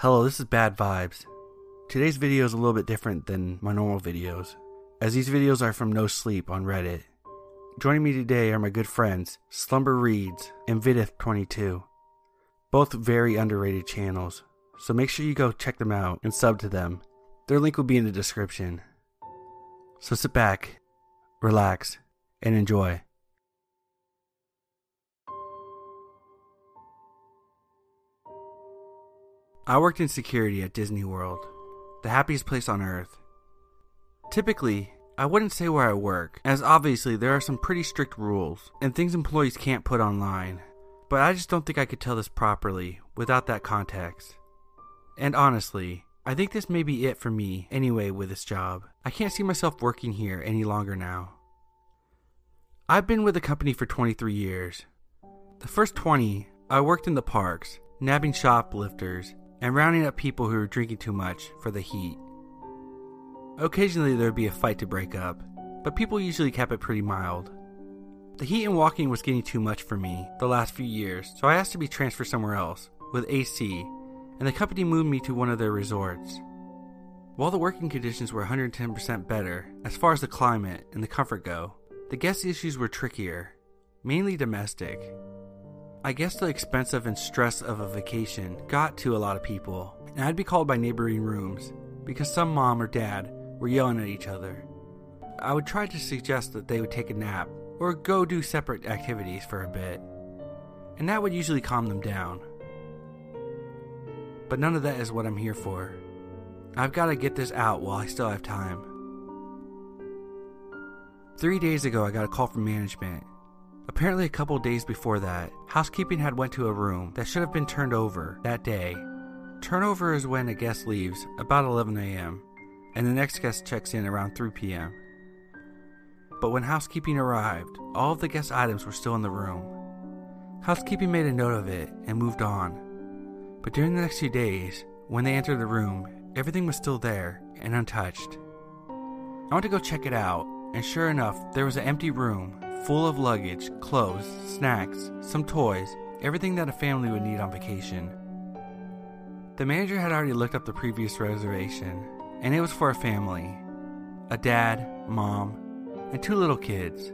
Hello, this is Bad Vibes. Today's video is a little bit different than my normal videos, as these videos are from No Sleep on Reddit. Joining me today are my good friends, Slumber Reads and Viidith22. Both very underrated channels, so make sure you go check them out and sub to them. Their link will be in the description. So sit back, relax, and enjoy. I worked in security at Disney World, the happiest place on earth. Typically, I wouldn't say where I work, as obviously there are some pretty strict rules and things employees can't put online. But I just don't think I could tell this properly without that context. And honestly, I think this may be it for me anyway with this job. I can't see myself working here any longer now. I've been with the company for 23 years. The first 20, I worked in the parks, nabbing shoplifters and rounding up people who were drinking too much for the heat. Occasionally there would be a fight to break up, but people usually kept it pretty mild. The heat and walking was getting too much for me the last few years, so I asked to be transferred somewhere else with AC, and the company moved me to one of their resorts. While the working conditions were 110% better as far as the climate and the comfort go, the guest issues were trickier, mainly domestic. I guess the expensive and stress of a vacation got to a lot of people, and I'd be called by neighboring rooms because some mom or dad were yelling at each other. I would try to suggest that they would take a nap or go do separate activities for a bit, and that would usually calm them down. But none of that is what I'm here for. I've got to get this out while I still have time. Three days ago, I got a call from management. Apparently, a couple days before that, housekeeping had went to a room that should have been turned over that day. Turnover is when a guest leaves about 11 a.m and the next guest checks in around 3 p.m. But when housekeeping arrived, all of the guest items were still in the room. Housekeeping made a note of it and moved on. But during the next few days, when they entered the room, everything was still there and untouched. I went to go check it out, and sure enough, there was an empty room full of luggage, clothes, snacks, some toys, everything that a family would need on vacation. The manager had already looked up the previous reservation and it was for a family a dad, mom, and two little kids.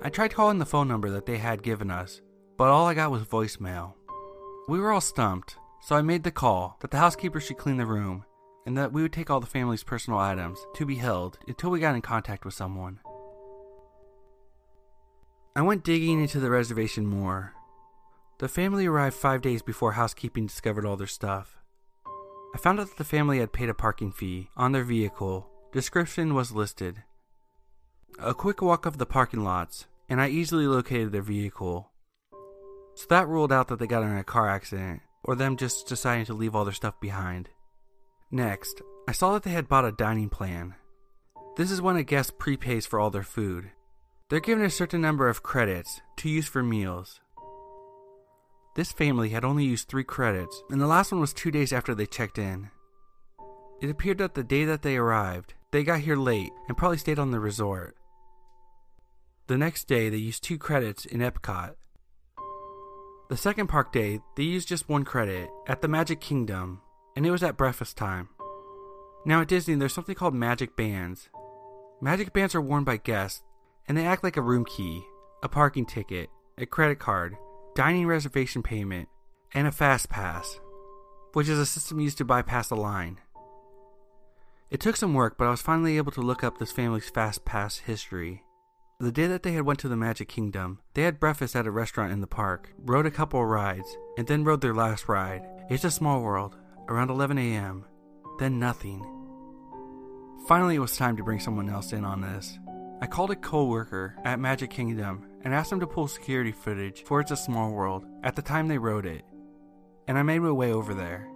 I tried calling the phone number that they had given us, but all I got was voicemail. We were all stumped, so I made the call that the housekeeper should clean the room and that we would take all the family's personal items to be held until we got in contact with someone. I went digging into the reservation more. The family arrived five days before housekeeping discovered all their stuff. I found out that the family had paid a parking fee on their vehicle. Description was listed. A quick walk of the parking lots, and I easily located their vehicle. So that ruled out that they got in a car accident, or them just deciding to leave all their stuff behind. Next, I saw that they had bought a dining plan. This is when a guest prepays for all their food. They're given a certain number of credits to use for meals. This family had only used three credits, and the last one was two days after they checked in. It appeared that the day that they arrived, they got here late and probably stayed on the resort. The next day, they used two credits in Epcot. The second park day, they used just one credit at the Magic Kingdom, and it was at breakfast time. Now at Disney, there's something called magic bands. Magic bands are worn by guests, and they act like a room key, a parking ticket, a credit card, dining reservation payment, and a fast pass, which is a system used to bypass a line. It took some work, but I was finally able to look up this family's fast pass history. The day that they had went to the Magic Kingdom, they had breakfast at a restaurant in the park, rode a couple of rides, and then rode their last ride. It's a small world, around 11 a.m. Then nothing. Finally, it was time to bring someone else in on this. I called a co-worker at Magic Kingdom and asked him to pull security footage for It's a Small World at the time they wrote it, and I made my way over there.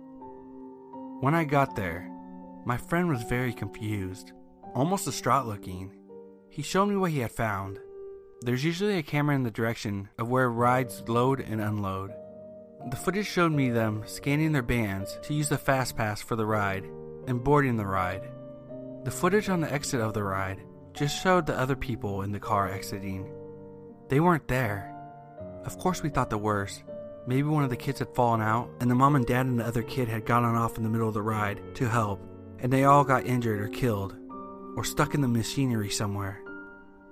When I got there, my friend was very confused, almost distraught looking. He showed me what he had found. There's usually a camera in the direction of where rides load and unload. The footage showed me them scanning their bands to use the fast pass for the ride and boarding the ride. The footage on the exit of the ride just showed the other people in the car exiting. They weren't there. Of course, we thought the worst, maybe one of the kids had fallen out, and the mom and dad and the other kid had gotten off in the middle of the ride to help, and they all got injured or killed, or stuck in the machinery somewhere.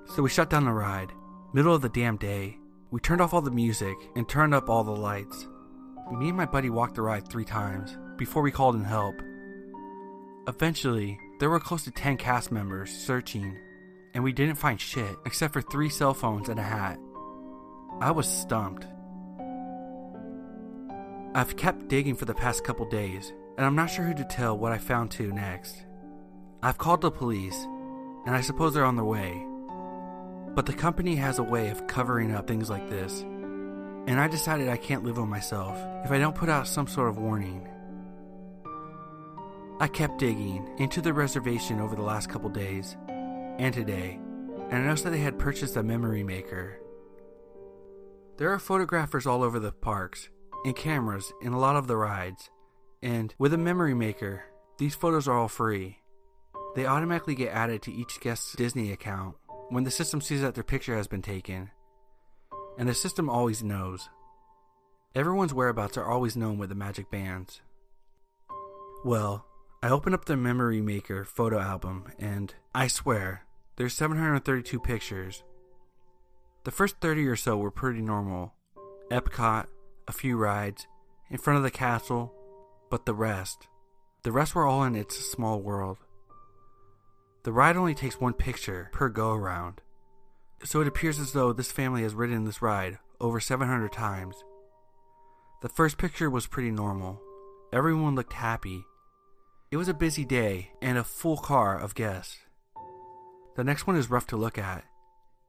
So we shut down the ride. Middle of the damn day. We turned off all the music and turned up all the lights. Me and my buddy walked the ride three times before we called in help. Eventually, there were close to 10 cast members searching, and we didn't find shit except for three cell phones and a hat. I was stumped. I've kept digging for the past couple days, and I'm not sure who to tell what I found to next. I've called the police, and I suppose they're on their way. But the company has a way of covering up things like this, and I decided I can't live on myself if I don't put out some sort of warning. I kept digging into the reservation over the last couple days and today, and I noticed that they had purchased a memory maker. There are photographers all over the parks and cameras in a lot of the rides, and with a memory maker, these photos are all free. They automatically get added to each guest's Disney account when the system sees that their picture has been taken, and the system always knows. Everyone's whereabouts are always known with the magic bands. Well, I open up the Memory Maker photo album, and I swear, there's 732 pictures. The first 30 or so were pretty normal Epcot, a few rides, in front of the castle, but the rest, the rest were all in It's Small World. The ride only takes one picture per go around, so it appears as though this family has ridden this ride over 700 times. The first picture was pretty normal. Everyone looked happy. It was a busy day and a full car of guests. The next one is rough to look at.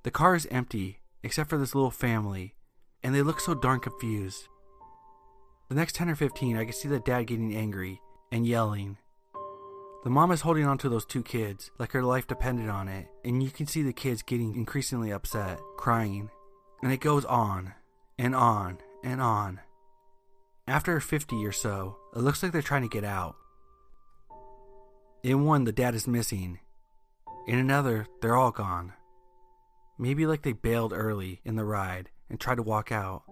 The car is empty, except for this little family, and they look so darn confused. The next 10 or 15, I can see the dad getting angry and yelling. The mom is holding on to those two kids like her life depended on it, and you can see the kids getting increasingly upset, crying. And it goes on, and on, and on. After 50 or so, it looks like they're trying to get out. In one, the dad is missing. In another, they're all gone. Maybe like they bailed early in the ride and tried to walk out.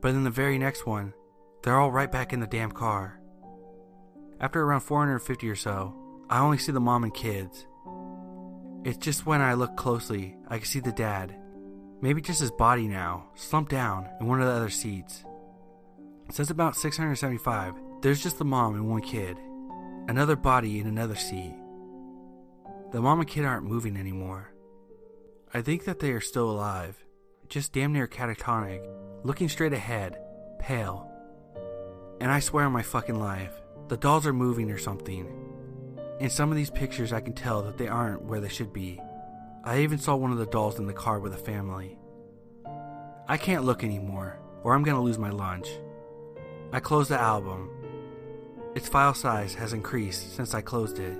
But in the very next one, they're all right back in the damn car. After around 450 or so, I only see the mom and kids. It's just when I look closely, I can see the dad. Maybe just his body now, slumped down in one of the other seats. Since about 675, there's just the mom and one kid, another body in another seat. The mom and kid aren't moving anymore. I think that they are still alive, just damn near catatonic, looking straight ahead, pale. And I swear on my fucking life, the dolls are moving or something. In some of these pictures, I can tell that they aren't where they should be. I even saw one of the dolls in the car with a family. I can't look anymore, or I'm gonna lose my lunch. I close the album. Its file size has increased since I closed it.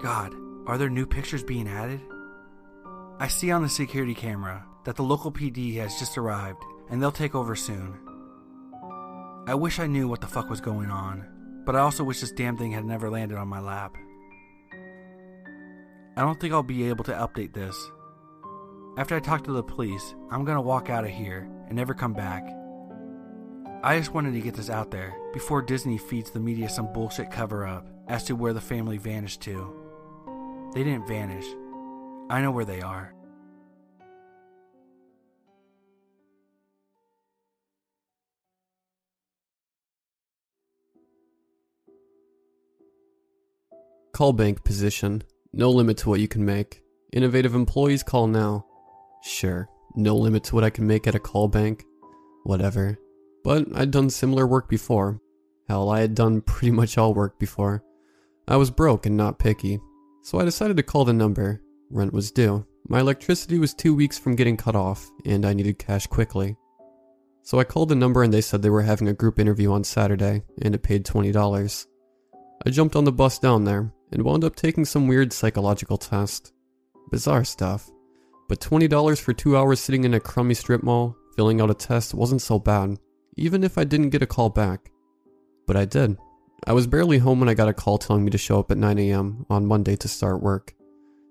God, are there new pictures being added? I see on the security camera that the local PD has just arrived and they'll take over soon. I wish I knew what the fuck was going on but I also wish this damn thing had never landed on my lap. I don't think I'll be able to update this. After I talk to the police, I'm gonna walk out of here and never come back. I just wanted to get this out there before Disney feeds the media some bullshit cover up as to where the family vanished to. They didn't vanish. I know where they are. Call bank position. No limit to what you can make. Innovative employees call now. Sure, no limit to what I can make at a call bank. Whatever. But I'd done similar work before. Hell, I had done pretty much all work before. I was broke and not picky. So I decided to call the number. Rent was due. My electricity was two weeks from getting cut off, and I needed cash quickly. So I called the number and they said they were having a group interview on Saturday, and it paid $20. I jumped on the bus down there, and wound up taking some weird psychological test. Bizarre stuff. But $20 for two hours sitting in a crummy strip mall, filling out a test wasn't so bad, even if I didn't get a call back. But I did. I was barely home when I got a call telling me to show up at 9am on Monday to start work.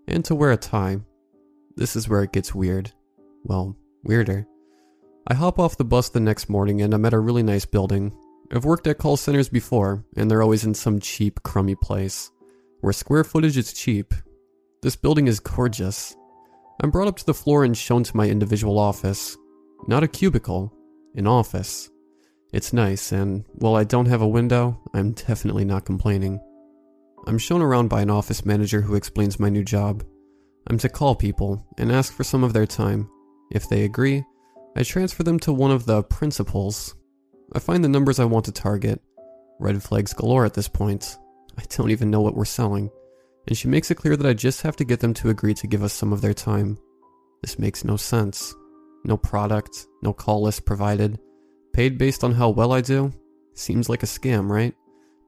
And to wear a tie. This is where it gets weird. Well, weirder. I hop off the bus the next morning and I'm at a really nice building. I've worked at call centers before, and they're always in some cheap, crummy place where square footage is cheap. This building is gorgeous. I'm brought up to the floor and shown to my individual office. Not a cubicle, an office. It's nice, and while I don't have a window, I'm definitely not complaining. I'm shown around by an office manager who explains my new job. I'm to call people and ask for some of their time. If they agree, I transfer them to one of the principals. I find the numbers I want to target. Red flags galore at this point. I don't even know what we're selling. And she makes it clear that I just have to get them to agree to give us some of their time. This makes no sense. No product, no call list provided. Paid based on how well I do? Seems like a scam, right?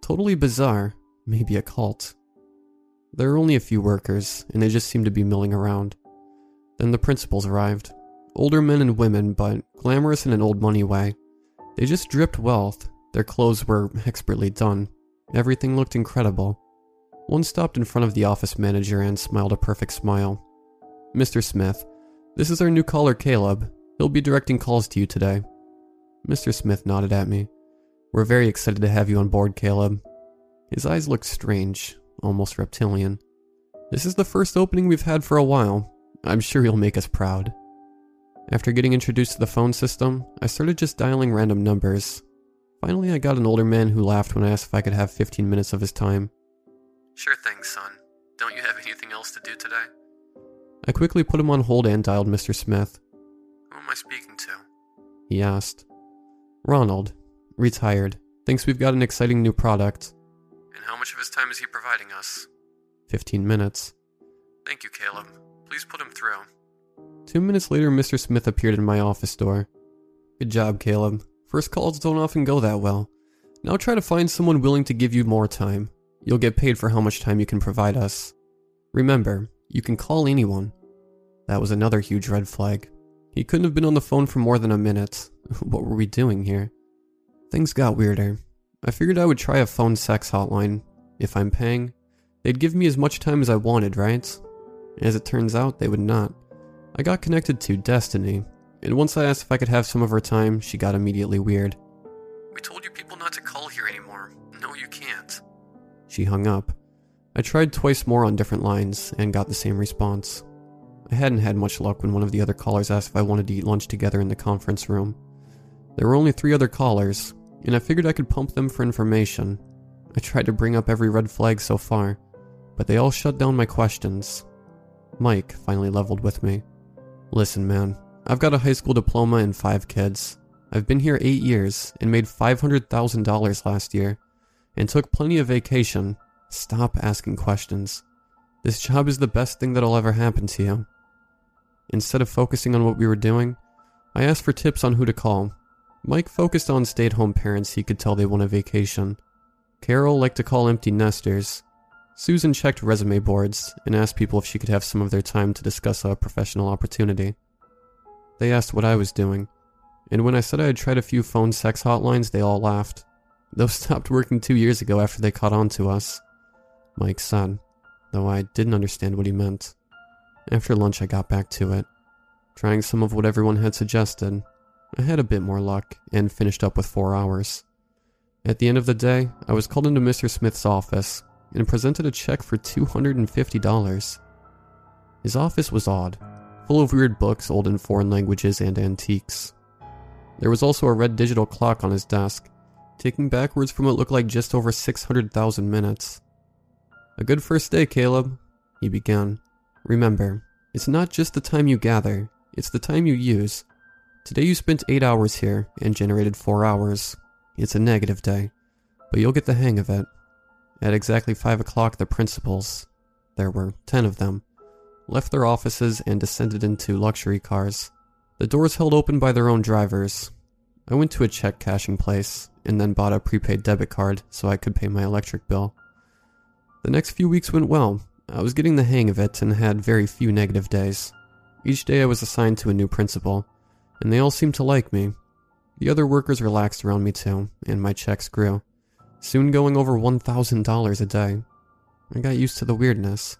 Totally bizarre. Maybe a cult. There are only a few workers, and they just seem to be milling around. Then the principals arrived. Older men and women, but glamorous in an old money way. They just dripped wealth. Their clothes were expertly done. Everything looked incredible. One stopped in front of the office manager and smiled a perfect smile. Mr. Smith, this is our new caller Caleb. He'll be directing calls to you today. Mr. Smith nodded at me. We're very excited to have you on board, Caleb. His eyes looked strange, almost reptilian. This is the first opening we've had for a while. I'm sure you'll make us proud. After getting introduced to the phone system, I started just dialing random numbers. Finally, I got an older man who laughed when I asked if I could have 15 minutes of his time. Sure thing, son. Don't you have anything else to do today? I quickly put him on hold and dialed Mr. Smith. Who am I speaking to? He asked. Ronald, retired, thinks we've got an exciting new product. And how much of his time is he providing us? 15 minutes. Thank you, Caleb. Please put him through. Two minutes later, Mr. Smith appeared in my office door. Good job, Caleb. First calls don't often go that well. Now try to find someone willing to give you more time. You'll get paid for how much time you can provide us. Remember, you can call anyone. That was another huge red flag. He couldn't have been on the phone for more than a minute. what were we doing here? Things got weirder. I figured I would try a phone sex hotline. If I'm paying, they'd give me as much time as I wanted, right? As it turns out, they would not. I got connected to Destiny, and once I asked if I could have some of her time, she got immediately weird. We told you people not to call here anymore. No, you can't. She hung up. I tried twice more on different lines and got the same response. I hadn't had much luck when one of the other callers asked if I wanted to eat lunch together in the conference room. There were only three other callers, and I figured I could pump them for information. I tried to bring up every red flag so far, but they all shut down my questions. Mike finally leveled with me. Listen, man, I've got a high school diploma and five kids. I've been here eight years and made $500,000 last year and took plenty of vacation. Stop asking questions. This job is the best thing that'll ever happen to you. Instead of focusing on what we were doing, I asked for tips on who to call. Mike focused on stay at home parents he could tell they want a vacation. Carol liked to call empty nesters. Susan checked resume boards and asked people if she could have some of their time to discuss a professional opportunity. They asked what I was doing, and when I said I had tried a few phone sex hotlines, they all laughed. Those stopped working two years ago after they caught on to us. Mike said, though I didn't understand what he meant. After lunch, I got back to it, trying some of what everyone had suggested. I had a bit more luck and finished up with four hours. At the end of the day, I was called into Mr. Smith's office and presented a check for $250. His office was odd, full of weird books, old in foreign languages, and antiques. There was also a red digital clock on his desk, ticking backwards from what looked like just over 600,000 minutes. A good first day, Caleb, he began. Remember, it's not just the time you gather, it's the time you use. Today you spent 8 hours here and generated 4 hours. It's a negative day, but you'll get the hang of it. At exactly 5 o'clock, the principals, there were 10 of them, left their offices and descended into luxury cars. The doors held open by their own drivers. I went to a check cashing place and then bought a prepaid debit card so I could pay my electric bill. The next few weeks went well. I was getting the hang of it and had very few negative days. Each day I was assigned to a new principal, and they all seemed to like me. The other workers relaxed around me too, and my checks grew, soon going over $1,000 a day. I got used to the weirdness.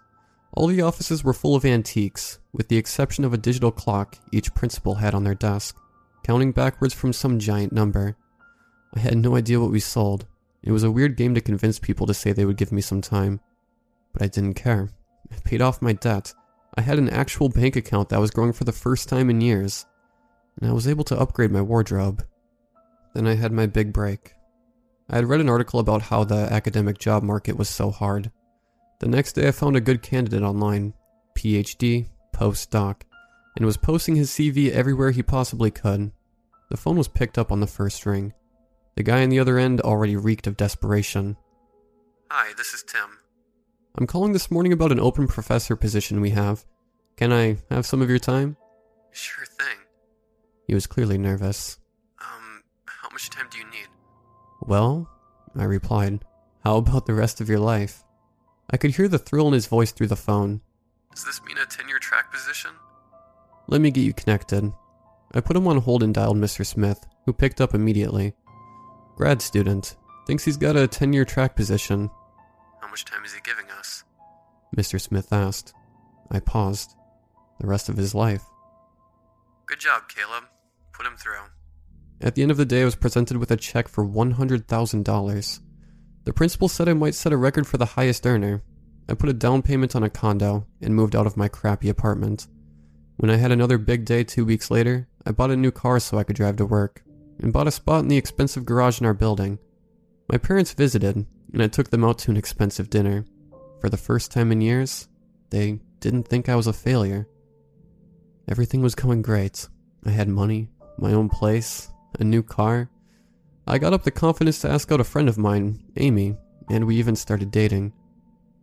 All the offices were full of antiques, with the exception of a digital clock each principal had on their desk. counting backwards from some giant number. I had no idea what we sold. It was a weird game to convince people to say they would give me some time. But I didn't care. I paid off my debt. I had an actual bank account that was growing for the first time in years. And I was able to upgrade my wardrobe. Then I had my big break. I had read an article about how the academic job market was so hard. The next day I found a good candidate online PhD, postdoc, and was posting his CV everywhere he possibly could. The phone was picked up on the first ring. The guy on the other end already reeked of desperation. Hi, this is Tim. I'm calling this morning about an open professor position we have. Can I have some of your time? Sure thing. He was clearly nervous. Um, how much time do you need? Well, I replied, how about the rest of your life? I could hear the thrill in his voice through the phone. Does this mean a tenure track position? Let me get you connected. I put him on hold and dialed Mr. Smith, who picked up immediately. Grad student. Thinks he's got a tenure track position. How much time is he giving us? Mr. Smith asked. I paused. The rest of his life. Good job, Caleb. Put him through. At the end of the day, I was presented with a check for $100,000. The principal said I might set a record for the highest earner. I put a down payment on a condo and moved out of my crappy apartment. When I had another big day two weeks later, I bought a new car so I could drive to work, and bought a spot in the expensive garage in our building. My parents visited, and I took them out to an expensive dinner. For the first time in years, they didn't think I was a failure. Everything was going great. I had money, my own place, a new car. I got up the confidence to ask out a friend of mine, Amy, and we even started dating.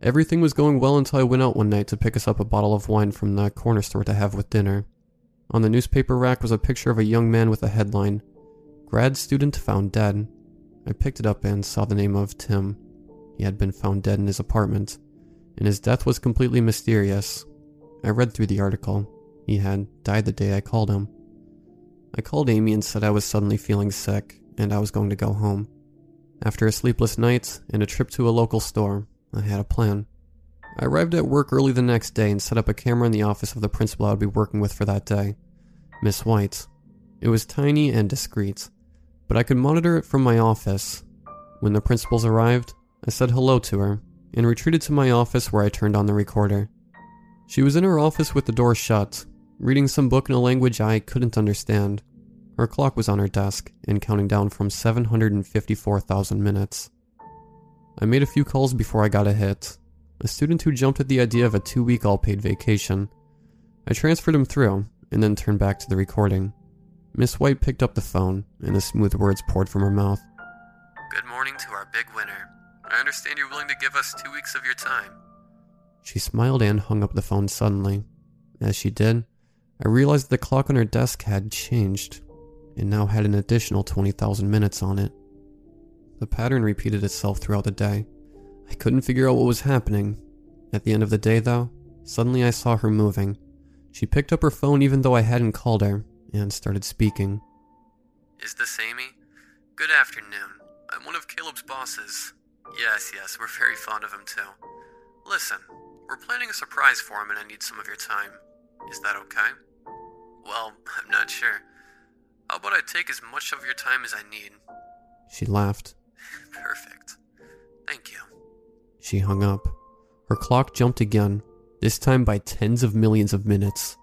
Everything was going well until I went out one night to pick us up a bottle of wine from the corner store to have with dinner. On the newspaper rack was a picture of a young man with a headline Grad student found dead. I picked it up and saw the name of Tim. Had been found dead in his apartment, and his death was completely mysterious. I read through the article. He had died the day I called him. I called Amy and said I was suddenly feeling sick and I was going to go home. After a sleepless night and a trip to a local store, I had a plan. I arrived at work early the next day and set up a camera in the office of the principal I would be working with for that day, Miss White. It was tiny and discreet, but I could monitor it from my office. When the principals arrived, I said hello to her and retreated to my office where I turned on the recorder. She was in her office with the door shut, reading some book in a language I couldn't understand. Her clock was on her desk and counting down from 754,000 minutes. I made a few calls before I got a hit. A student who jumped at the idea of a two week all paid vacation. I transferred him through and then turned back to the recording. Miss White picked up the phone and the smooth words poured from her mouth. Good morning to our big winner. I understand you're willing to give us two weeks of your time. She smiled and hung up the phone suddenly. As she did, I realized the clock on her desk had changed and now had an additional 20,000 minutes on it. The pattern repeated itself throughout the day. I couldn't figure out what was happening. At the end of the day, though, suddenly I saw her moving. She picked up her phone even though I hadn't called her and started speaking. Is this Amy? Good afternoon. I'm one of Caleb's bosses. Yes, yes, we're very fond of him too. Listen, we're planning a surprise for him and I need some of your time. Is that okay? Well, I'm not sure. How about I take as much of your time as I need? She laughed. Perfect. Thank you. She hung up. Her clock jumped again, this time by tens of millions of minutes.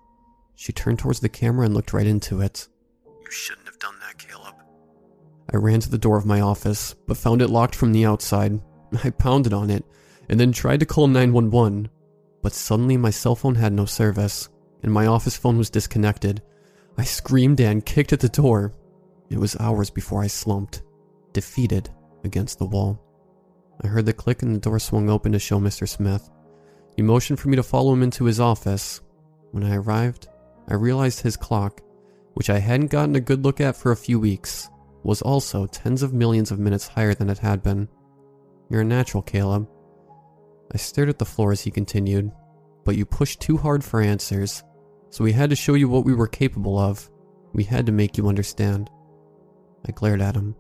She turned towards the camera and looked right into it. You shouldn't I ran to the door of my office, but found it locked from the outside. I pounded on it, and then tried to call 911. But suddenly my cell phone had no service, and my office phone was disconnected. I screamed and kicked at the door. It was hours before I slumped, defeated, against the wall. I heard the click and the door swung open to show Mr. Smith. He motioned for me to follow him into his office. When I arrived, I realized his clock, which I hadn't gotten a good look at for a few weeks, was also tens of millions of minutes higher than it had been. You're a natural, Caleb. I stared at the floor as he continued, but you pushed too hard for answers, so we had to show you what we were capable of. We had to make you understand. I glared at him.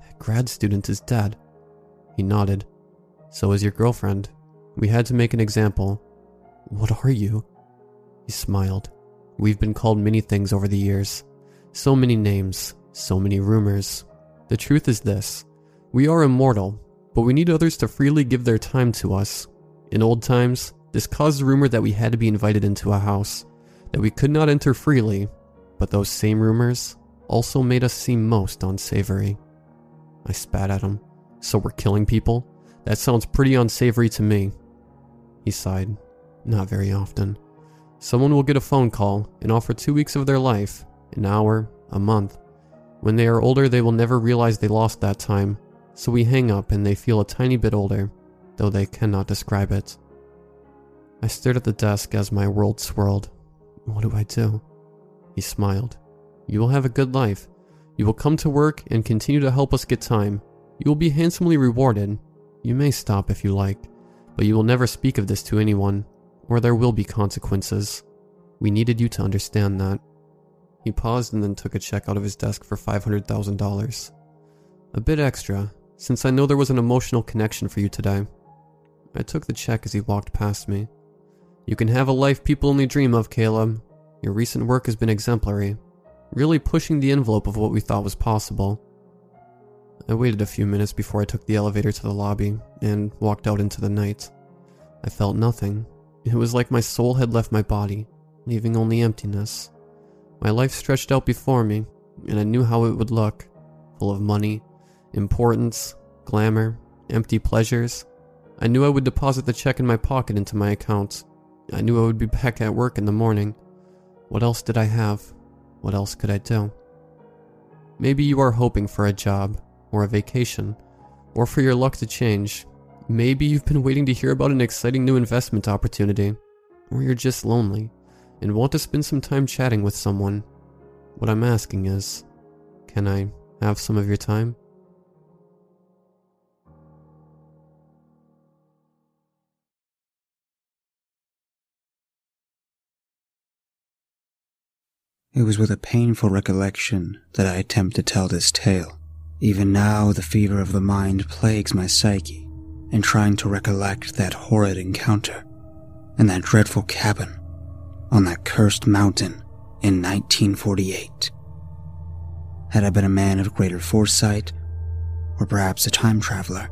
That grad student is dead. He nodded. So is your girlfriend. We had to make an example. What are you? He smiled. We've been called many things over the years. So many names, so many rumors. The truth is this we are immortal, but we need others to freely give their time to us. In old times, this caused the rumor that we had to be invited into a house, that we could not enter freely, but those same rumors also made us seem most unsavory. I spat at him. So we're killing people? That sounds pretty unsavory to me. He sighed. Not very often. Someone will get a phone call and offer two weeks of their life, an hour, a month. When they are older, they will never realize they lost that time, so we hang up and they feel a tiny bit older, though they cannot describe it. I stared at the desk as my world swirled. What do I do? He smiled. You will have a good life. You will come to work and continue to help us get time. You will be handsomely rewarded. You may stop if you like, but you will never speak of this to anyone, or there will be consequences. We needed you to understand that. He paused and then took a check out of his desk for $500,000. A bit extra, since I know there was an emotional connection for you today. I took the check as he walked past me. You can have a life people only dream of, Caleb. Your recent work has been exemplary, really pushing the envelope of what we thought was possible. I waited a few minutes before I took the elevator to the lobby and walked out into the night. I felt nothing. It was like my soul had left my body, leaving only emptiness. My life stretched out before me, and I knew how it would look full of money, importance, glamour, empty pleasures. I knew I would deposit the check in my pocket into my account. I knew I would be back at work in the morning. What else did I have? What else could I do? Maybe you are hoping for a job, or a vacation, or for your luck to change. Maybe you've been waiting to hear about an exciting new investment opportunity, or you're just lonely and want to spend some time chatting with someone. What I'm asking is can I have some of your time? It was with a painful recollection that I attempt to tell this tale. Even now, the fever of the mind plagues my psyche in trying to recollect that horrid encounter in that dreadful cabin on that cursed mountain in 1948. Had I been a man of greater foresight, or perhaps a time traveler,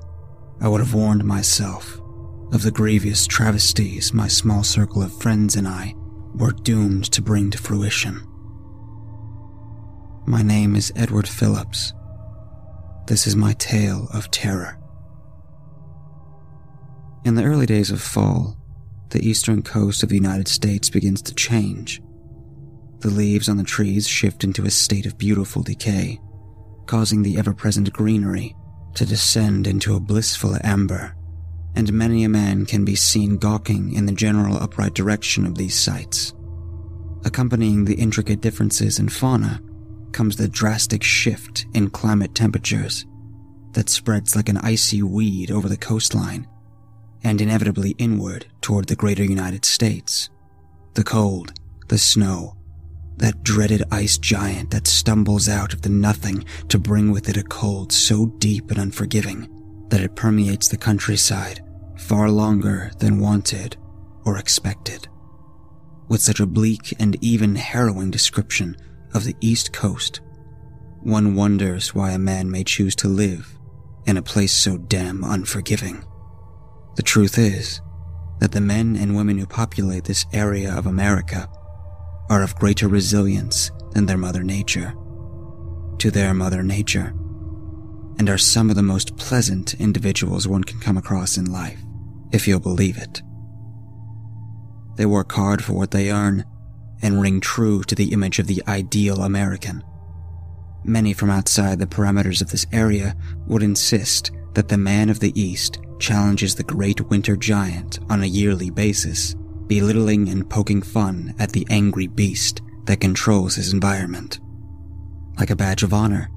I would have warned myself of the grievous travesties my small circle of friends and I were doomed to bring to fruition. My name is Edward Phillips. This is my tale of terror. In the early days of fall, the eastern coast of the United States begins to change. The leaves on the trees shift into a state of beautiful decay, causing the ever present greenery to descend into a blissful amber, and many a man can be seen gawking in the general upright direction of these sights. Accompanying the intricate differences in fauna comes the drastic shift in climate temperatures that spreads like an icy weed over the coastline and inevitably inward toward the greater United States. The cold, the snow, that dreaded ice giant that stumbles out of the nothing to bring with it a cold so deep and unforgiving that it permeates the countryside far longer than wanted or expected. With such a bleak and even harrowing description of the East Coast, one wonders why a man may choose to live in a place so damn unforgiving. The truth is that the men and women who populate this area of America are of greater resilience than their mother nature, to their mother nature, and are some of the most pleasant individuals one can come across in life, if you'll believe it. They work hard for what they earn and ring true to the image of the ideal American. Many from outside the parameters of this area would insist that the man of the East challenges the great winter giant on a yearly basis, belittling and poking fun at the angry beast that controls his environment. Like a badge of honor,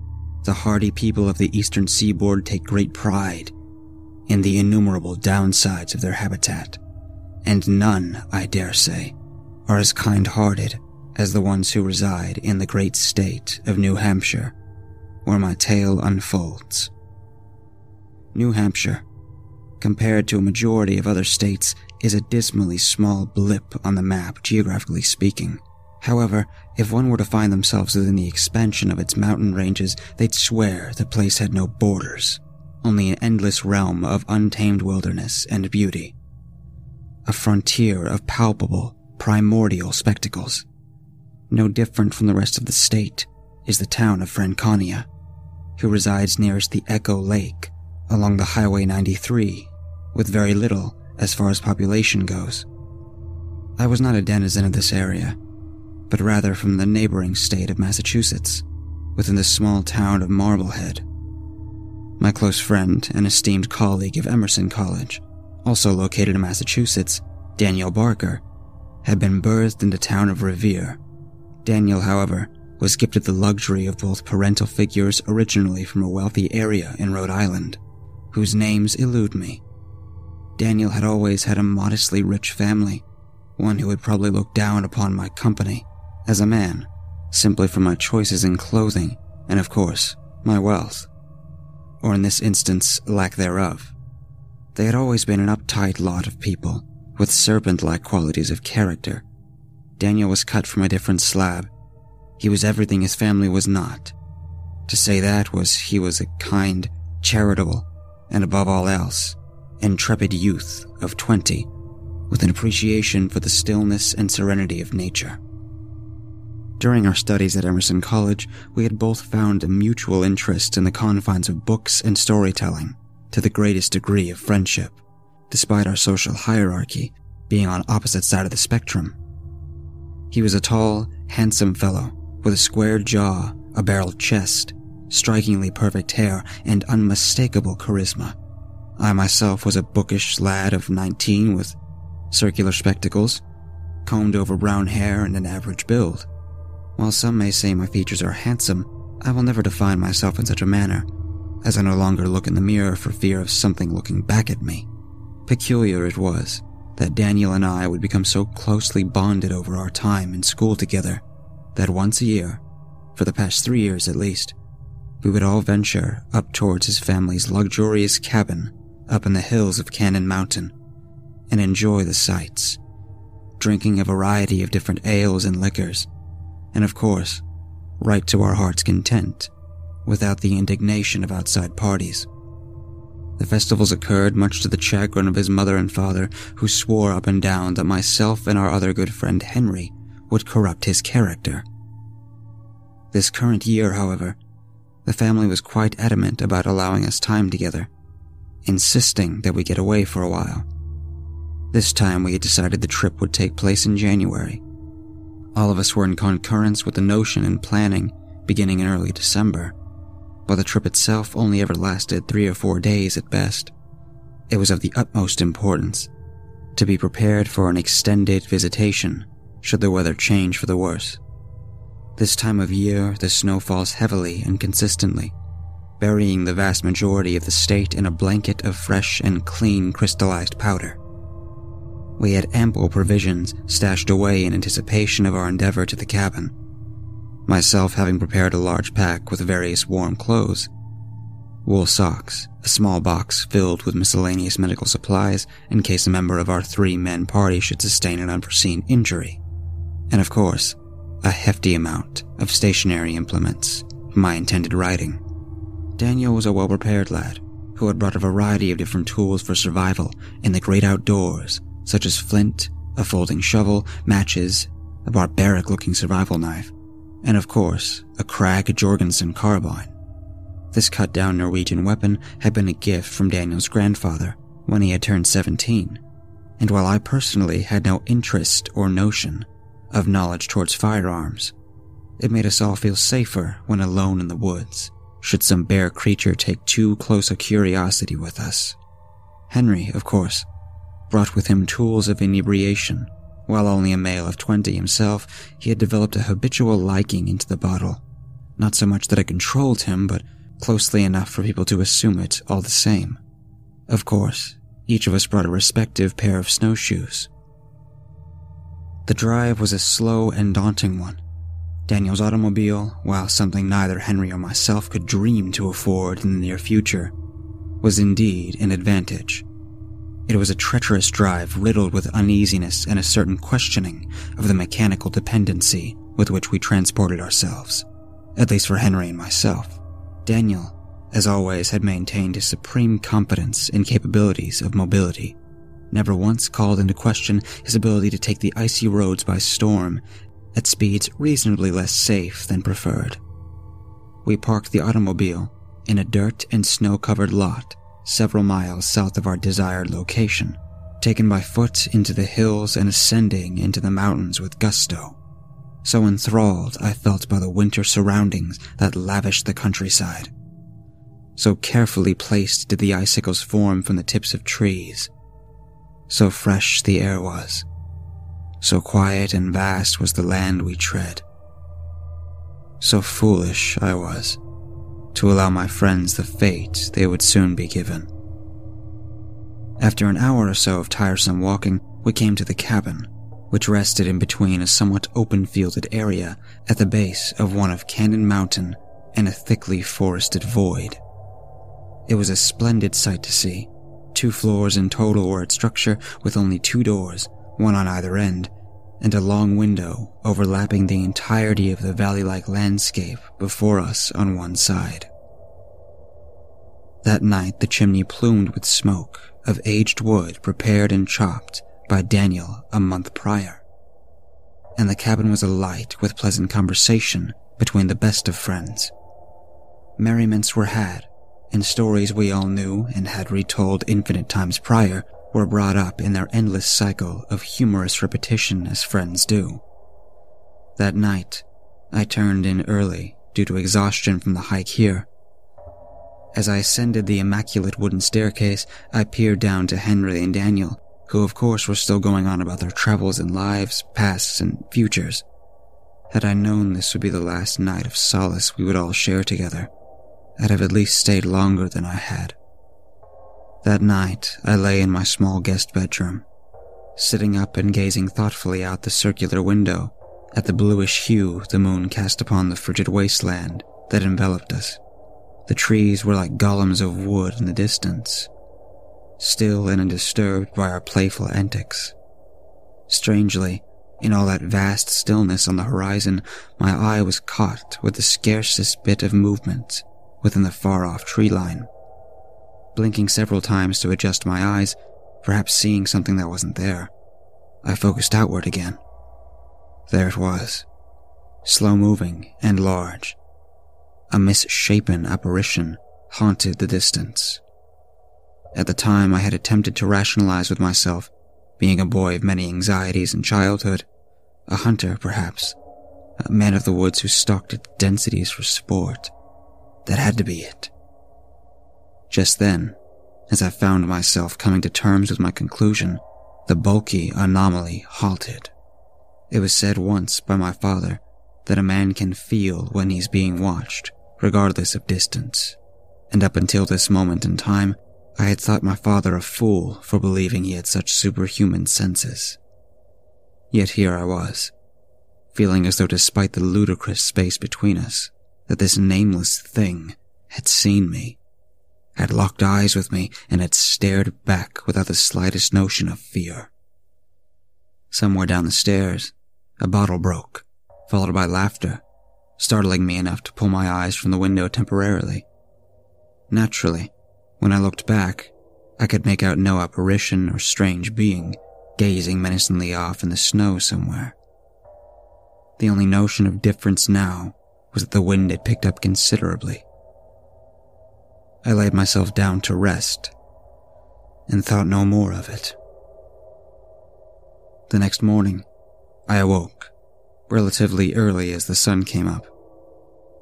the hardy people of the eastern seaboard take great pride in the innumerable downsides of their habitat, and none, I dare say, are as kind hearted as the ones who reside in the great state of New Hampshire, where my tale unfolds. New Hampshire, compared to a majority of other states, is a dismally small blip on the map, geographically speaking, However, if one were to find themselves within the expansion of its mountain ranges, they'd swear the place had no borders, only an endless realm of untamed wilderness and beauty. A frontier of palpable, primordial spectacles. No different from the rest of the state is the town of Franconia, who resides nearest the Echo Lake along the Highway 93, with very little as far as population goes. I was not a denizen of this area, but rather from the neighboring state of Massachusetts, within the small town of Marblehead. My close friend and esteemed colleague of Emerson College, also located in Massachusetts, Daniel Barker, had been birthed in the town of Revere. Daniel, however, was gifted the luxury of both parental figures originally from a wealthy area in Rhode Island, whose names elude me. Daniel had always had a modestly rich family, one who would probably look down upon my company as a man, simply for my choices in clothing and, of course, my wealth. Or in this instance, lack thereof. They had always been an uptight lot of people, with serpent like qualities of character. Daniel was cut from a different slab. He was everything his family was not. To say that was he was a kind, charitable, and above all else, intrepid youth of twenty, with an appreciation for the stillness and serenity of nature. During our studies at Emerson College, we had both found a mutual interest in the confines of books and storytelling to the greatest degree of friendship, despite our social hierarchy being on opposite side of the spectrum. He was a tall, handsome fellow with a square jaw, a barreled chest, strikingly perfect hair, and unmistakable charisma. I myself was a bookish lad of 19 with circular spectacles, combed over brown hair, and an average build. While some may say my features are handsome, I will never define myself in such a manner, as I no longer look in the mirror for fear of something looking back at me. Peculiar it was that Daniel and I would become so closely bonded over our time in school together that once a year, for the past three years at least, we would all venture up towards his family's luxurious cabin up in the hills of Cannon Mountain and enjoy the sights, drinking a variety of different ales and liquors and of course, write to our heart's content, without the indignation of outside parties. The festivals occurred much to the chagrin of his mother and father, who swore up and down that myself and our other good friend Henry would corrupt his character. This current year, however, the family was quite adamant about allowing us time together, insisting that we get away for a while. This time we had decided the trip would take place in January, all of us were in concurrence with the notion and planning beginning in early December, but the trip itself only ever lasted three or four days at best. It was of the utmost importance to be prepared for an extended visitation should the weather change for the worse. This time of year, the snow falls heavily and consistently, burying the vast majority of the state in a blanket of fresh and clean crystallized powder. We had ample provisions stashed away in anticipation of our endeavor to the cabin, myself having prepared a large pack with various warm clothes, wool socks, a small box filled with miscellaneous medical supplies in case a member of our three men party should sustain an unforeseen injury, and of course, a hefty amount of stationery implements for my intended riding. Daniel was a well prepared lad who had brought a variety of different tools for survival in the great outdoors such as flint, a folding shovel, matches, a barbaric looking survival knife, and of course, a Krag Jorgensen carbine. This cut down Norwegian weapon had been a gift from Daniel's grandfather when he had turned 17, and while I personally had no interest or notion of knowledge towards firearms, it made us all feel safer when alone in the woods, should some bear creature take too close a curiosity with us. Henry, of course, brought with him tools of inebriation. While only a male of 20 himself, he had developed a habitual liking into the bottle. Not so much that it controlled him, but closely enough for people to assume it all the same. Of course, each of us brought a respective pair of snowshoes. The drive was a slow and daunting one. Daniel's automobile, while something neither Henry or myself could dream to afford in the near future, was indeed an advantage. It was a treacherous drive riddled with uneasiness and a certain questioning of the mechanical dependency with which we transported ourselves, at least for Henry and myself. Daniel, as always, had maintained his supreme competence and capabilities of mobility, never once called into question his ability to take the icy roads by storm at speeds reasonably less safe than preferred. We parked the automobile in a dirt and snow covered lot several miles south of our desired location, taken by foot into the hills and ascending into the mountains with gusto. So enthralled I felt by the winter surroundings that lavished the countryside. So carefully placed did the icicles form from the tips of trees. So fresh the air was. So quiet and vast was the land we tread. So foolish I was to allow my friends the fate they would soon be given. After an hour or so of tiresome walking, we came to the cabin, which rested in between a somewhat open fielded area at the base of one of Cannon Mountain and a thickly forested void. It was a splendid sight to see. Two floors in total were its structure, with only two doors, one on either end, and a long window overlapping the entirety of the valley like landscape before us on one side. That night, the chimney plumed with smoke of aged wood prepared and chopped by Daniel a month prior. And the cabin was alight with pleasant conversation between the best of friends. Merriments were had, and stories we all knew and had retold infinite times prior were brought up in their endless cycle of humorous repetition as friends do. That night, I turned in early due to exhaustion from the hike here. As I ascended the immaculate wooden staircase, I peered down to Henry and Daniel, who of course were still going on about their travels and lives, pasts and futures. Had I known this would be the last night of solace we would all share together, I'd have at least stayed longer than I had. That night, I lay in my small guest bedroom, sitting up and gazing thoughtfully out the circular window at the bluish hue the moon cast upon the frigid wasteland that enveloped us. The trees were like golems of wood in the distance, still and undisturbed by our playful antics. Strangely, in all that vast stillness on the horizon, my eye was caught with the scarcest bit of movement within the far off tree line blinking several times to adjust my eyes, perhaps seeing something that wasn't there. I focused outward again. There it was, slow moving and large. A misshapen apparition haunted the distance. At the time, I had attempted to rationalize with myself, being a boy of many anxieties in childhood, a hunter, perhaps, a man of the woods who stalked its densities for sport. That had to be it. Just then, as I found myself coming to terms with my conclusion, the bulky anomaly halted. It was said once by my father that a man can feel when he's being watched, regardless of distance. And up until this moment in time, I had thought my father a fool for believing he had such superhuman senses. Yet here I was, feeling as though despite the ludicrous space between us, that this nameless thing had seen me had locked eyes with me and had stared back without the slightest notion of fear. Somewhere down the stairs, a bottle broke, followed by laughter, startling me enough to pull my eyes from the window temporarily. Naturally, when I looked back, I could make out no apparition or strange being gazing menacingly off in the snow somewhere. The only notion of difference now was that the wind had picked up considerably I laid myself down to rest and thought no more of it. The next morning, I awoke relatively early as the sun came up.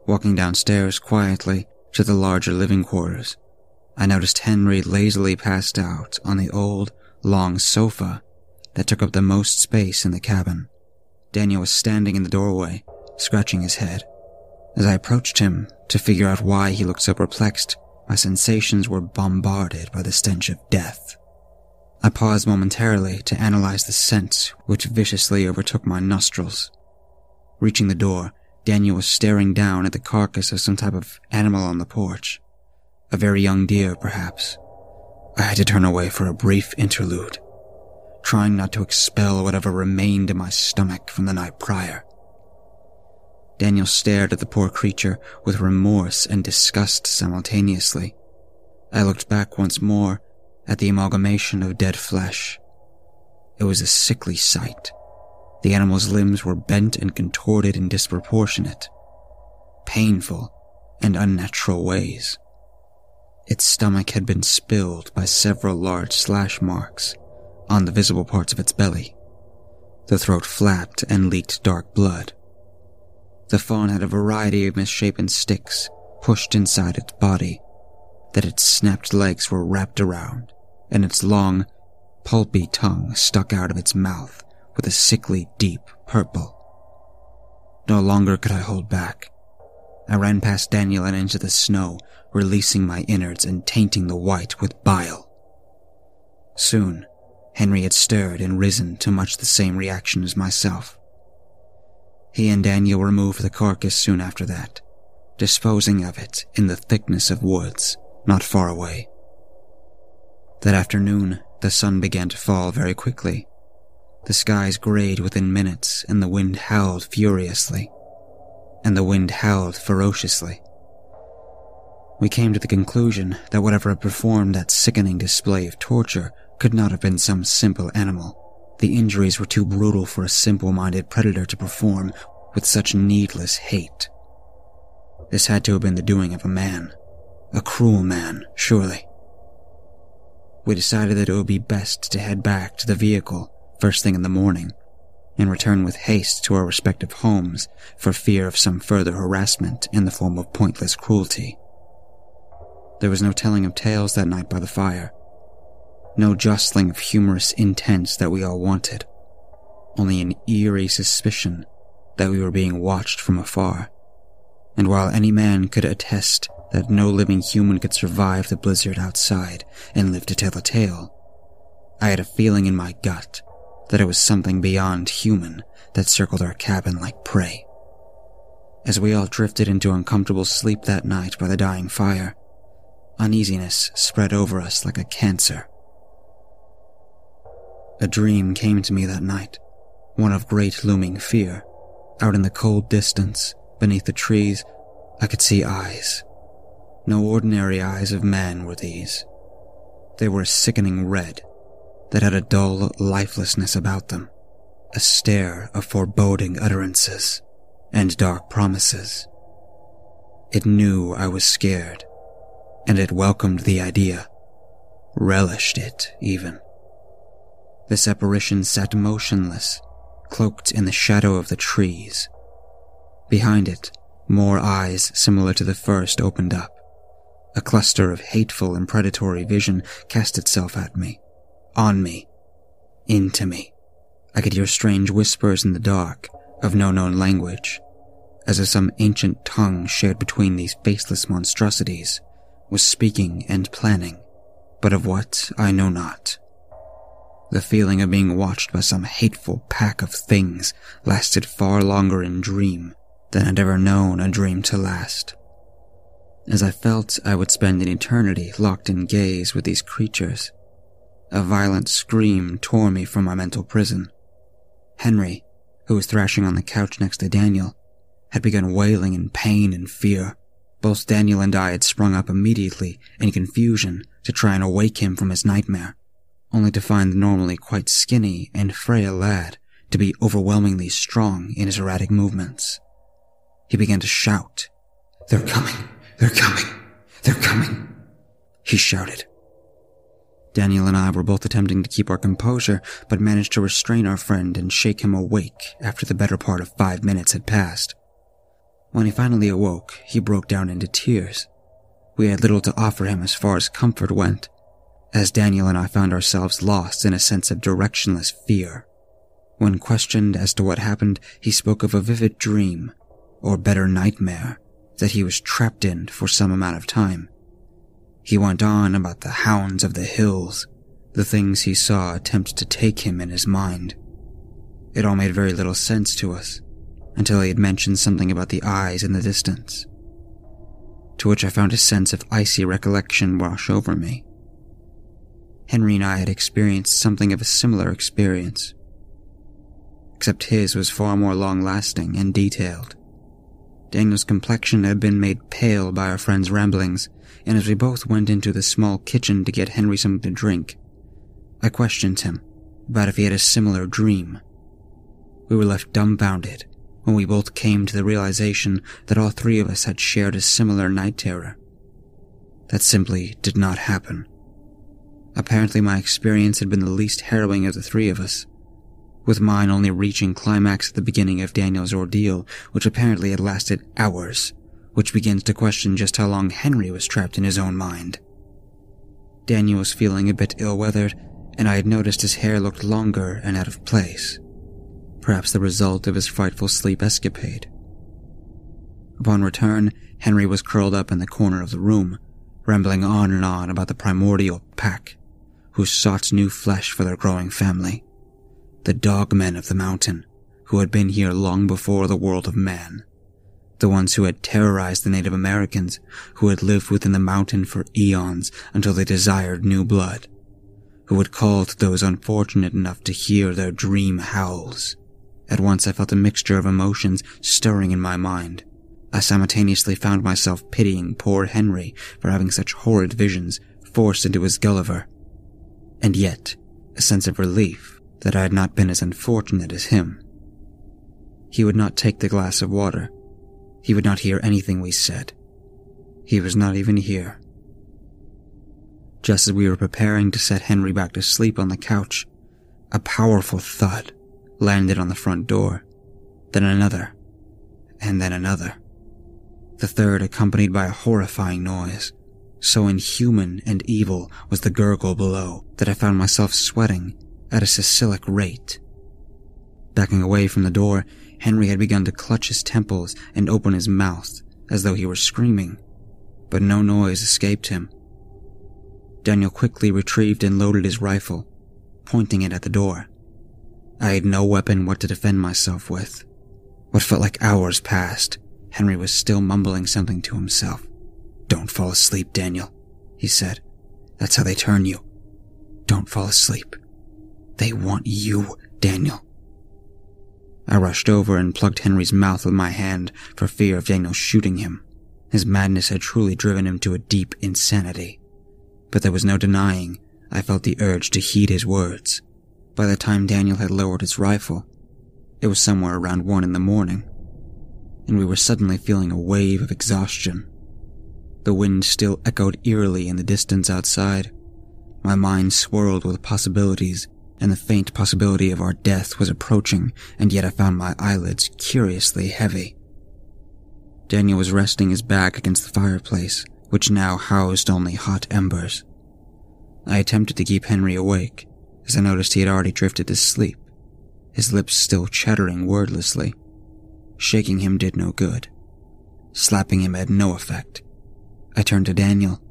Walking downstairs quietly to the larger living quarters, I noticed Henry lazily passed out on the old, long sofa that took up the most space in the cabin. Daniel was standing in the doorway, scratching his head. As I approached him to figure out why he looked so perplexed, my sensations were bombarded by the stench of death. I paused momentarily to analyze the scent which viciously overtook my nostrils. Reaching the door, Daniel was staring down at the carcass of some type of animal on the porch. A very young deer, perhaps. I had to turn away for a brief interlude, trying not to expel whatever remained in my stomach from the night prior. Daniel stared at the poor creature with remorse and disgust simultaneously. I looked back once more at the amalgamation of dead flesh. It was a sickly sight. The animal's limbs were bent and contorted in disproportionate, painful, and unnatural ways. Its stomach had been spilled by several large slash marks on the visible parts of its belly. The throat flapped and leaked dark blood. The fawn had a variety of misshapen sticks pushed inside its body that its snapped legs were wrapped around, and its long, pulpy tongue stuck out of its mouth with a sickly deep purple. No longer could I hold back. I ran past Daniel and into the snow, releasing my innards and tainting the white with bile. Soon, Henry had stirred and risen to much the same reaction as myself. He and Daniel removed the carcass soon after that, disposing of it in the thickness of woods not far away. That afternoon, the sun began to fall very quickly. The skies grayed within minutes, and the wind howled furiously. And the wind howled ferociously. We came to the conclusion that whatever had performed that sickening display of torture could not have been some simple animal. The injuries were too brutal for a simple minded predator to perform with such needless hate. This had to have been the doing of a man. A cruel man, surely. We decided that it would be best to head back to the vehicle first thing in the morning and return with haste to our respective homes for fear of some further harassment in the form of pointless cruelty. There was no telling of tales that night by the fire, no jostling of humorous intents that we all wanted, only an eerie suspicion that we were being watched from afar. And while any man could attest that no living human could survive the blizzard outside and live to tell a tale, I had a feeling in my gut that it was something beyond human that circled our cabin like prey. As we all drifted into uncomfortable sleep that night by the dying fire, uneasiness spread over us like a cancer. A dream came to me that night, one of great looming fear. Out in the cold distance, beneath the trees, I could see eyes. No ordinary eyes of man were these. They were a sickening red that had a dull lifelessness about them, a stare of foreboding utterances and dark promises. It knew I was scared, and it welcomed the idea, relished it even. This apparition sat motionless, cloaked in the shadow of the trees. Behind it, more eyes similar to the first opened up. A cluster of hateful and predatory vision cast itself at me, on me, into me. I could hear strange whispers in the dark of no known language, as if some ancient tongue shared between these faceless monstrosities was speaking and planning, but of what I know not. The feeling of being watched by some hateful pack of things lasted far longer in dream than I'd ever known a dream to last. As I felt I would spend an eternity locked in gaze with these creatures, a violent scream tore me from my mental prison. Henry, who was thrashing on the couch next to Daniel, had begun wailing in pain and fear. Both Daniel and I had sprung up immediately in confusion to try and awake him from his nightmare only to find the normally quite skinny and frail lad to be overwhelmingly strong in his erratic movements. He began to shout, They're coming! They're coming! They're coming! He shouted. Daniel and I were both attempting to keep our composure, but managed to restrain our friend and shake him awake after the better part of five minutes had passed. When he finally awoke, he broke down into tears. We had little to offer him as far as comfort went, as Daniel and I found ourselves lost in a sense of directionless fear. When questioned as to what happened, he spoke of a vivid dream, or better nightmare, that he was trapped in for some amount of time. He went on about the hounds of the hills, the things he saw attempt to take him in his mind. It all made very little sense to us, until he had mentioned something about the eyes in the distance, to which I found a sense of icy recollection wash over me. Henry and I had experienced something of a similar experience. Except his was far more long lasting and detailed. Daniel's complexion had been made pale by our friend's ramblings, and as we both went into the small kitchen to get Henry something to drink, I questioned him about if he had a similar dream. We were left dumbfounded when we both came to the realization that all three of us had shared a similar night terror. That simply did not happen. Apparently, my experience had been the least harrowing of the three of us, with mine only reaching climax at the beginning of Daniel's ordeal, which apparently had lasted hours, which begins to question just how long Henry was trapped in his own mind. Daniel was feeling a bit ill weathered, and I had noticed his hair looked longer and out of place, perhaps the result of his frightful sleep escapade. Upon return, Henry was curled up in the corner of the room, rambling on and on about the primordial pack, who sought new flesh for their growing family the dogmen of the mountain, who had been here long before the world of man. The ones who had terrorized the Native Americans, who had lived within the mountain for eons until they desired new blood, who had called those unfortunate enough to hear their dream howls. At once I felt a mixture of emotions stirring in my mind. I simultaneously found myself pitying poor Henry for having such horrid visions forced into his Gulliver. And yet, a sense of relief that I had not been as unfortunate as him. He would not take the glass of water. He would not hear anything we said. He was not even here. Just as we were preparing to set Henry back to sleep on the couch, a powerful thud landed on the front door, then another, and then another. The third accompanied by a horrifying noise. So inhuman and evil was the gurgle below that I found myself sweating at a Sicilic rate. Backing away from the door, Henry had begun to clutch his temples and open his mouth as though he were screaming, but no noise escaped him. Daniel quickly retrieved and loaded his rifle, pointing it at the door. I had no weapon what to defend myself with. What felt like hours passed, Henry was still mumbling something to himself. Don't fall asleep, Daniel, he said. That's how they turn you. Don't fall asleep. They want you, Daniel. I rushed over and plugged Henry's mouth with my hand for fear of Daniel shooting him. His madness had truly driven him to a deep insanity. But there was no denying I felt the urge to heed his words. By the time Daniel had lowered his rifle, it was somewhere around one in the morning, and we were suddenly feeling a wave of exhaustion. The wind still echoed eerily in the distance outside. My mind swirled with possibilities and the faint possibility of our death was approaching, and yet I found my eyelids curiously heavy. Daniel was resting his back against the fireplace, which now housed only hot embers. I attempted to keep Henry awake, as I noticed he had already drifted to sleep, his lips still chattering wordlessly. Shaking him did no good. Slapping him had no effect. I turned to Daniel.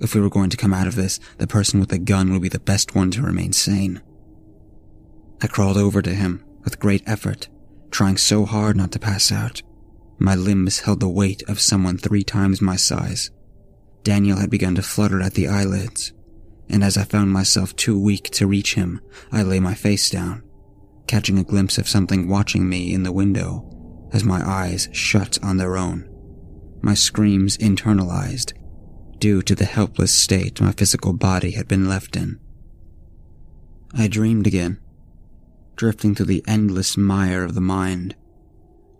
If we were going to come out of this, the person with the gun would be the best one to remain sane. I crawled over to him with great effort, trying so hard not to pass out. My limbs held the weight of someone three times my size. Daniel had begun to flutter at the eyelids, and as I found myself too weak to reach him, I lay my face down, catching a glimpse of something watching me in the window as my eyes shut on their own. My screams internalized, due to the helpless state my physical body had been left in. I dreamed again drifting through the endless mire of the mind.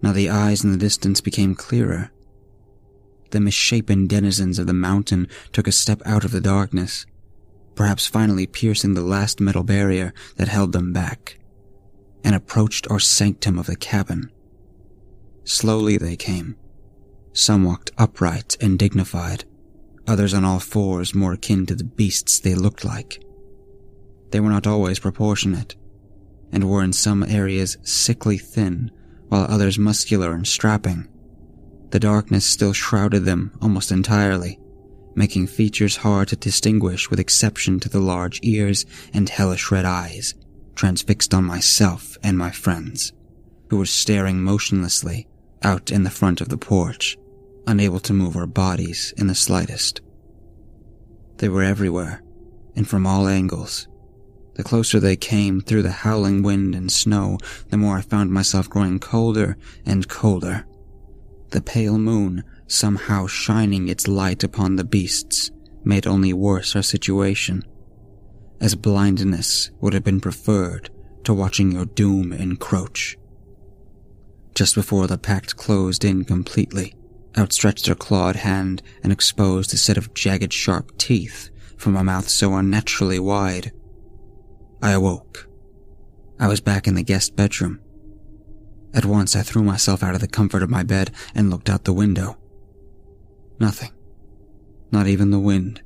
Now the eyes in the distance became clearer. The misshapen denizens of the mountain took a step out of the darkness, perhaps finally piercing the last metal barrier that held them back, and approached our sanctum of the cabin. Slowly they came. Some walked upright and dignified, others on all fours more akin to the beasts they looked like. They were not always proportionate and were in some areas sickly thin, while others muscular and strapping. The darkness still shrouded them almost entirely, making features hard to distinguish with exception to the large ears and hellish red eyes, transfixed on myself and my friends, who were staring motionlessly out in the front of the porch, unable to move our bodies in the slightest. They were everywhere, and from all angles. The closer they came through the howling wind and snow, the more I found myself growing colder and colder. The pale moon, somehow shining its light upon the beasts, made only worse our situation, as blindness would have been preferred to watching your doom encroach. Just before the pact closed in completely, outstretched her clawed hand and exposed a set of jagged sharp teeth from a mouth so unnaturally wide. I awoke. I was back in the guest bedroom. At once I threw myself out of the comfort of my bed and looked out the window. Nothing. Not even the wind.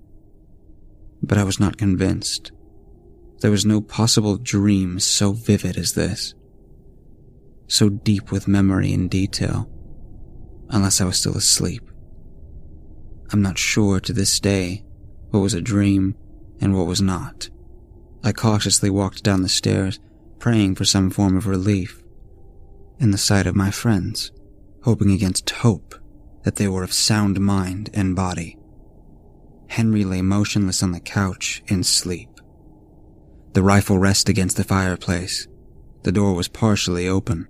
But I was not convinced. There was no possible dream so vivid as this. So deep with memory and detail. Unless I was still asleep. I'm not sure to this day what was a dream and what was not. I cautiously walked down the stairs, praying for some form of relief. In the sight of my friends, hoping against hope that they were of sound mind and body. Henry lay motionless on the couch in sleep. The rifle rested against the fireplace. The door was partially open.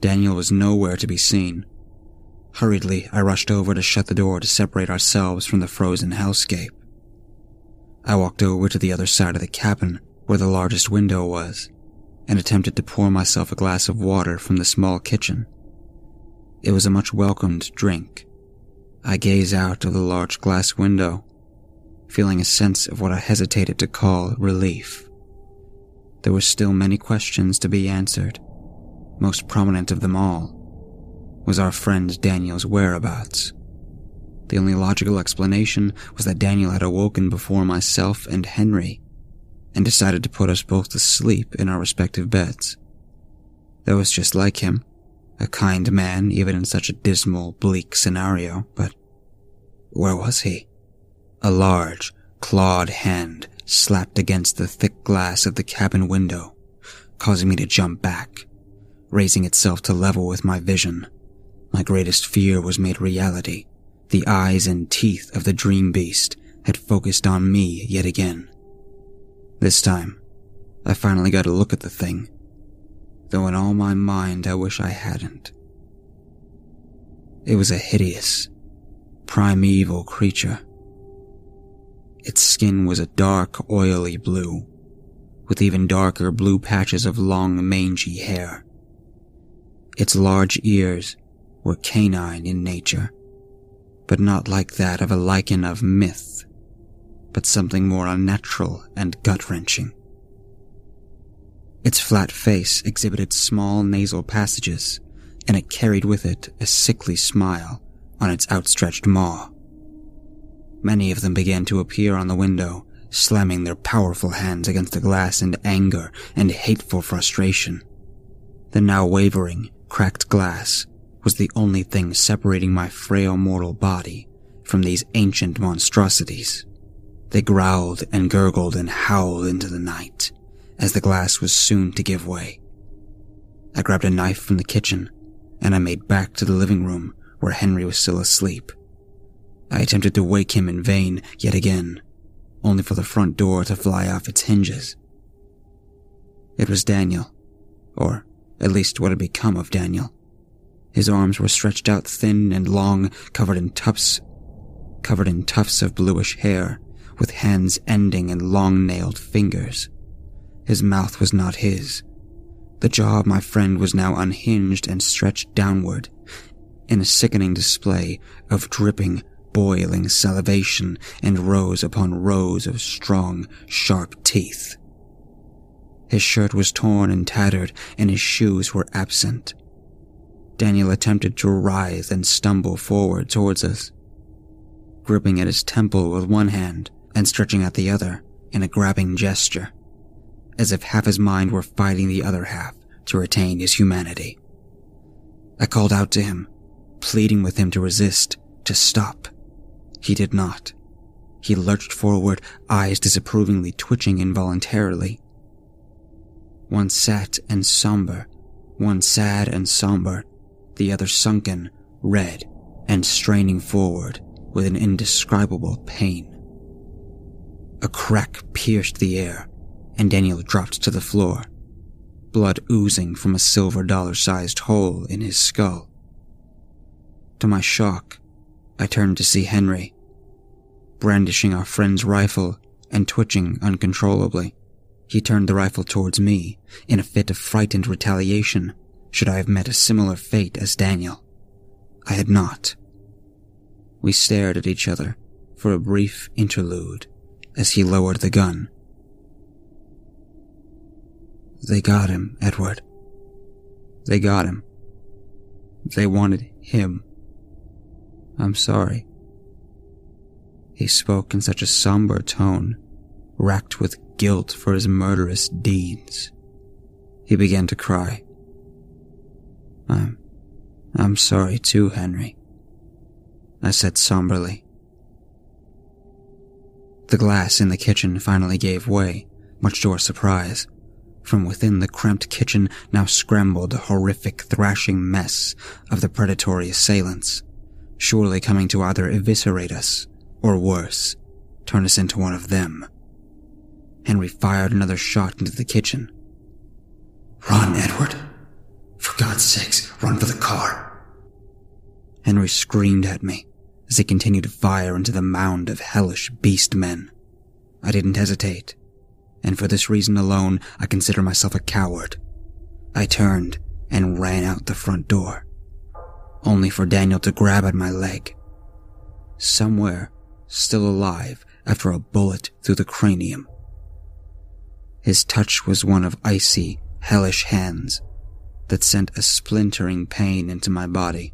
Daniel was nowhere to be seen. Hurriedly, I rushed over to shut the door to separate ourselves from the frozen hellscape. I walked over to the other side of the cabin, where the largest window was, and attempted to pour myself a glass of water from the small kitchen. It was a much welcomed drink. I gazed out of the large glass window, feeling a sense of what I hesitated to call relief. There were still many questions to be answered. Most prominent of them all was our friend Daniel's whereabouts. The only logical explanation was that Daniel had awoken before myself and Henry and decided to put us both to sleep in our respective beds. That was just like him, a kind man even in such a dismal, bleak scenario, but where was he? A large, clawed hand slapped against the thick glass of the cabin window, causing me to jump back, raising itself to level with my vision. My greatest fear was made reality. The eyes and teeth of the dream beast had focused on me yet again. This time, I finally got a look at the thing, though in all my mind I wish I hadn't. It was a hideous, primeval creature. Its skin was a dark, oily blue, with even darker blue patches of long, mangy hair. Its large ears were canine in nature, but not like that of a lycan of myth, but something more unnatural and gut wrenching. Its flat face exhibited small nasal passages, and it carried with it a sickly smile on its outstretched maw. Many of them began to appear on the window, slamming their powerful hands against the glass in anger and hateful frustration. The now wavering, cracked glass was the only thing separating my frail mortal body from these ancient monstrosities. They growled and gurgled and howled into the night as the glass was soon to give way. I grabbed a knife from the kitchen and I made back to the living room where Henry was still asleep. I attempted to wake him in vain yet again, only for the front door to fly off its hinges. It was Daniel, or at least what had become of Daniel. His arms were stretched out thin and long, covered in tufts, covered in tufts of bluish hair, with hands ending in long-nailed fingers. His mouth was not his. The jaw of my friend was now unhinged and stretched downward, in a sickening display of dripping, boiling salivation and rows upon rows of strong, sharp teeth. His shirt was torn and tattered, and his shoes were absent. Daniel attempted to writhe and stumble forward towards us, gripping at his temple with one hand and stretching out the other in a grabbing gesture, as if half his mind were fighting the other half to retain his humanity. I called out to him, pleading with him to resist, to stop. He did not. He lurched forward, eyes disapprovingly twitching involuntarily. One sat and somber, one sad and somber, the other sunken, red, and straining forward with an indescribable pain. A crack pierced the air, and Daniel dropped to the floor, blood oozing from a silver dollar sized hole in his skull. To my shock, I turned to see Henry, brandishing our friend's rifle and twitching uncontrollably. He turned the rifle towards me in a fit of frightened retaliation should I have met a similar fate as Daniel. I had not. We stared at each other for a brief interlude as he lowered the gun. They got him, Edward. They got him. They wanted him. I'm sorry. He spoke in such a somber tone, racked with guilt for his murderous deeds. He began to cry. I'm, I'm sorry too, Henry. I said somberly. The glass in the kitchen finally gave way, much to our surprise. From within the cramped kitchen now scrambled a horrific thrashing mess of the predatory assailants, surely coming to either eviscerate us, or worse, turn us into one of them. Henry fired another shot into the kitchen. Run, Edward. God's sakes, run for the car. Henry screamed at me as he continued to fire into the mound of hellish beast men. I didn't hesitate, and for this reason alone, I consider myself a coward. I turned and ran out the front door, only for Daniel to grab at my leg. Somewhere, still alive after a bullet through the cranium. His touch was one of icy, hellish hands that sent a splintering pain into my body.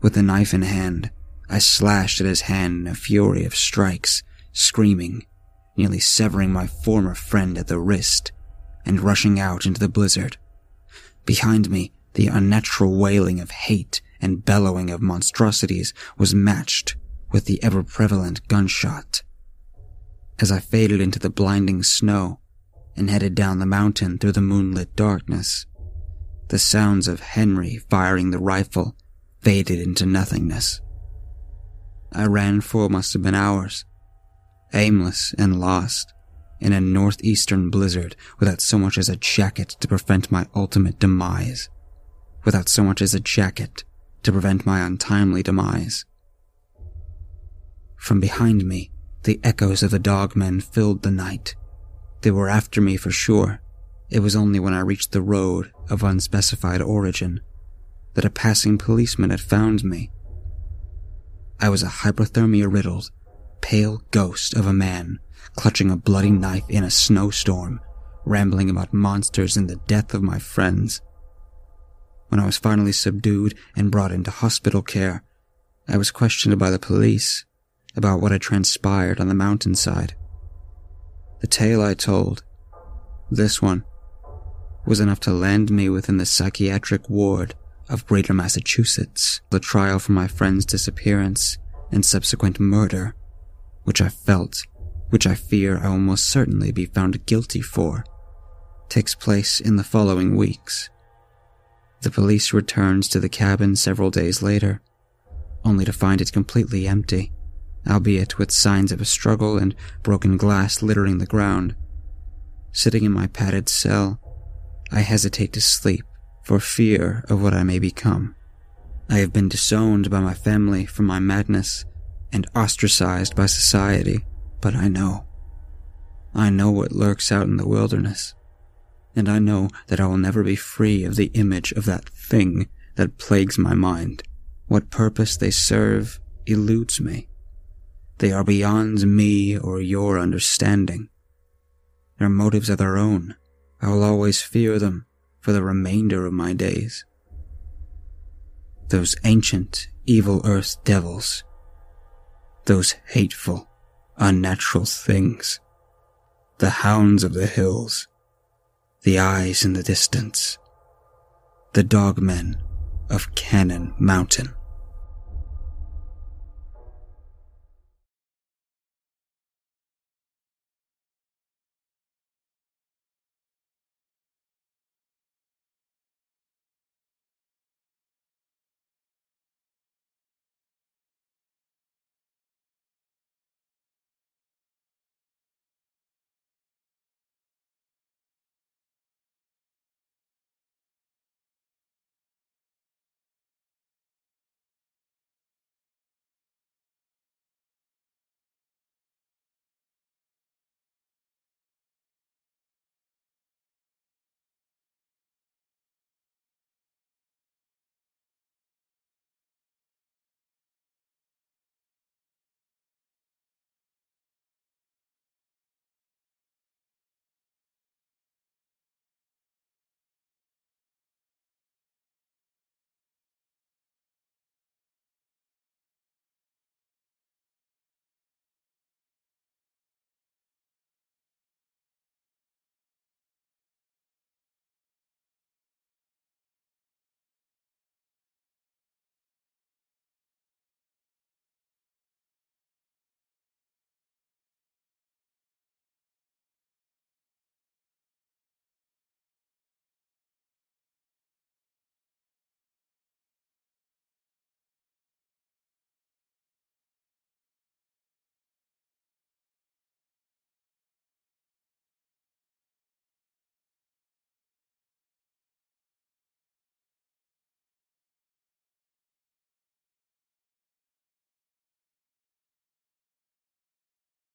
With a knife in hand, I slashed at his hand in a fury of strikes, screaming, nearly severing my former friend at the wrist, and rushing out into the blizzard. Behind me, the unnatural wailing of hate and bellowing of monstrosities was matched with the ever prevalent gunshot. As I faded into the blinding snow and headed down the mountain through the moonlit darkness, the sounds of Henry firing the rifle faded into nothingness. I ran for what must have been hours, aimless and lost, in a northeastern blizzard without so much as a jacket to prevent my ultimate demise, without so much as a jacket to prevent my untimely demise. From behind me, the echoes of the dogmen filled the night. They were after me for sure. It was only when I reached the road of unspecified origin that a passing policeman had found me I was a hypothermia riddled, pale ghost of a man clutching a bloody knife in a snowstorm, rambling about monsters and the death of my friends. When I was finally subdued and brought into hospital care, I was questioned by the police about what had transpired on the mountainside. The tale I told, this one, was enough to land me within the psychiatric ward of Greater Massachusetts, the trial for my friend's disappearance and subsequent murder, which I felt, which I fear I will most certainly be found guilty for, takes place in the following weeks. The police returns to the cabin several days later, only to find it completely empty, albeit with signs of a struggle and broken glass littering the ground. Sitting in my padded cell, I hesitate to sleep for fear of what I may become. I have been disowned by my family for my madness and ostracized by society, but I know. I know what lurks out in the wilderness, and I know that I will never be free of the image of that thing that plagues my mind. What purpose they serve eludes me. They are beyond me or your understanding. Their motives are their own. I will always fear them for the remainder of my days. Those ancient, evil earth devils. Those hateful, unnatural things. The hounds of the hills. The eyes in the distance. The dogmen of Cannon Mountain.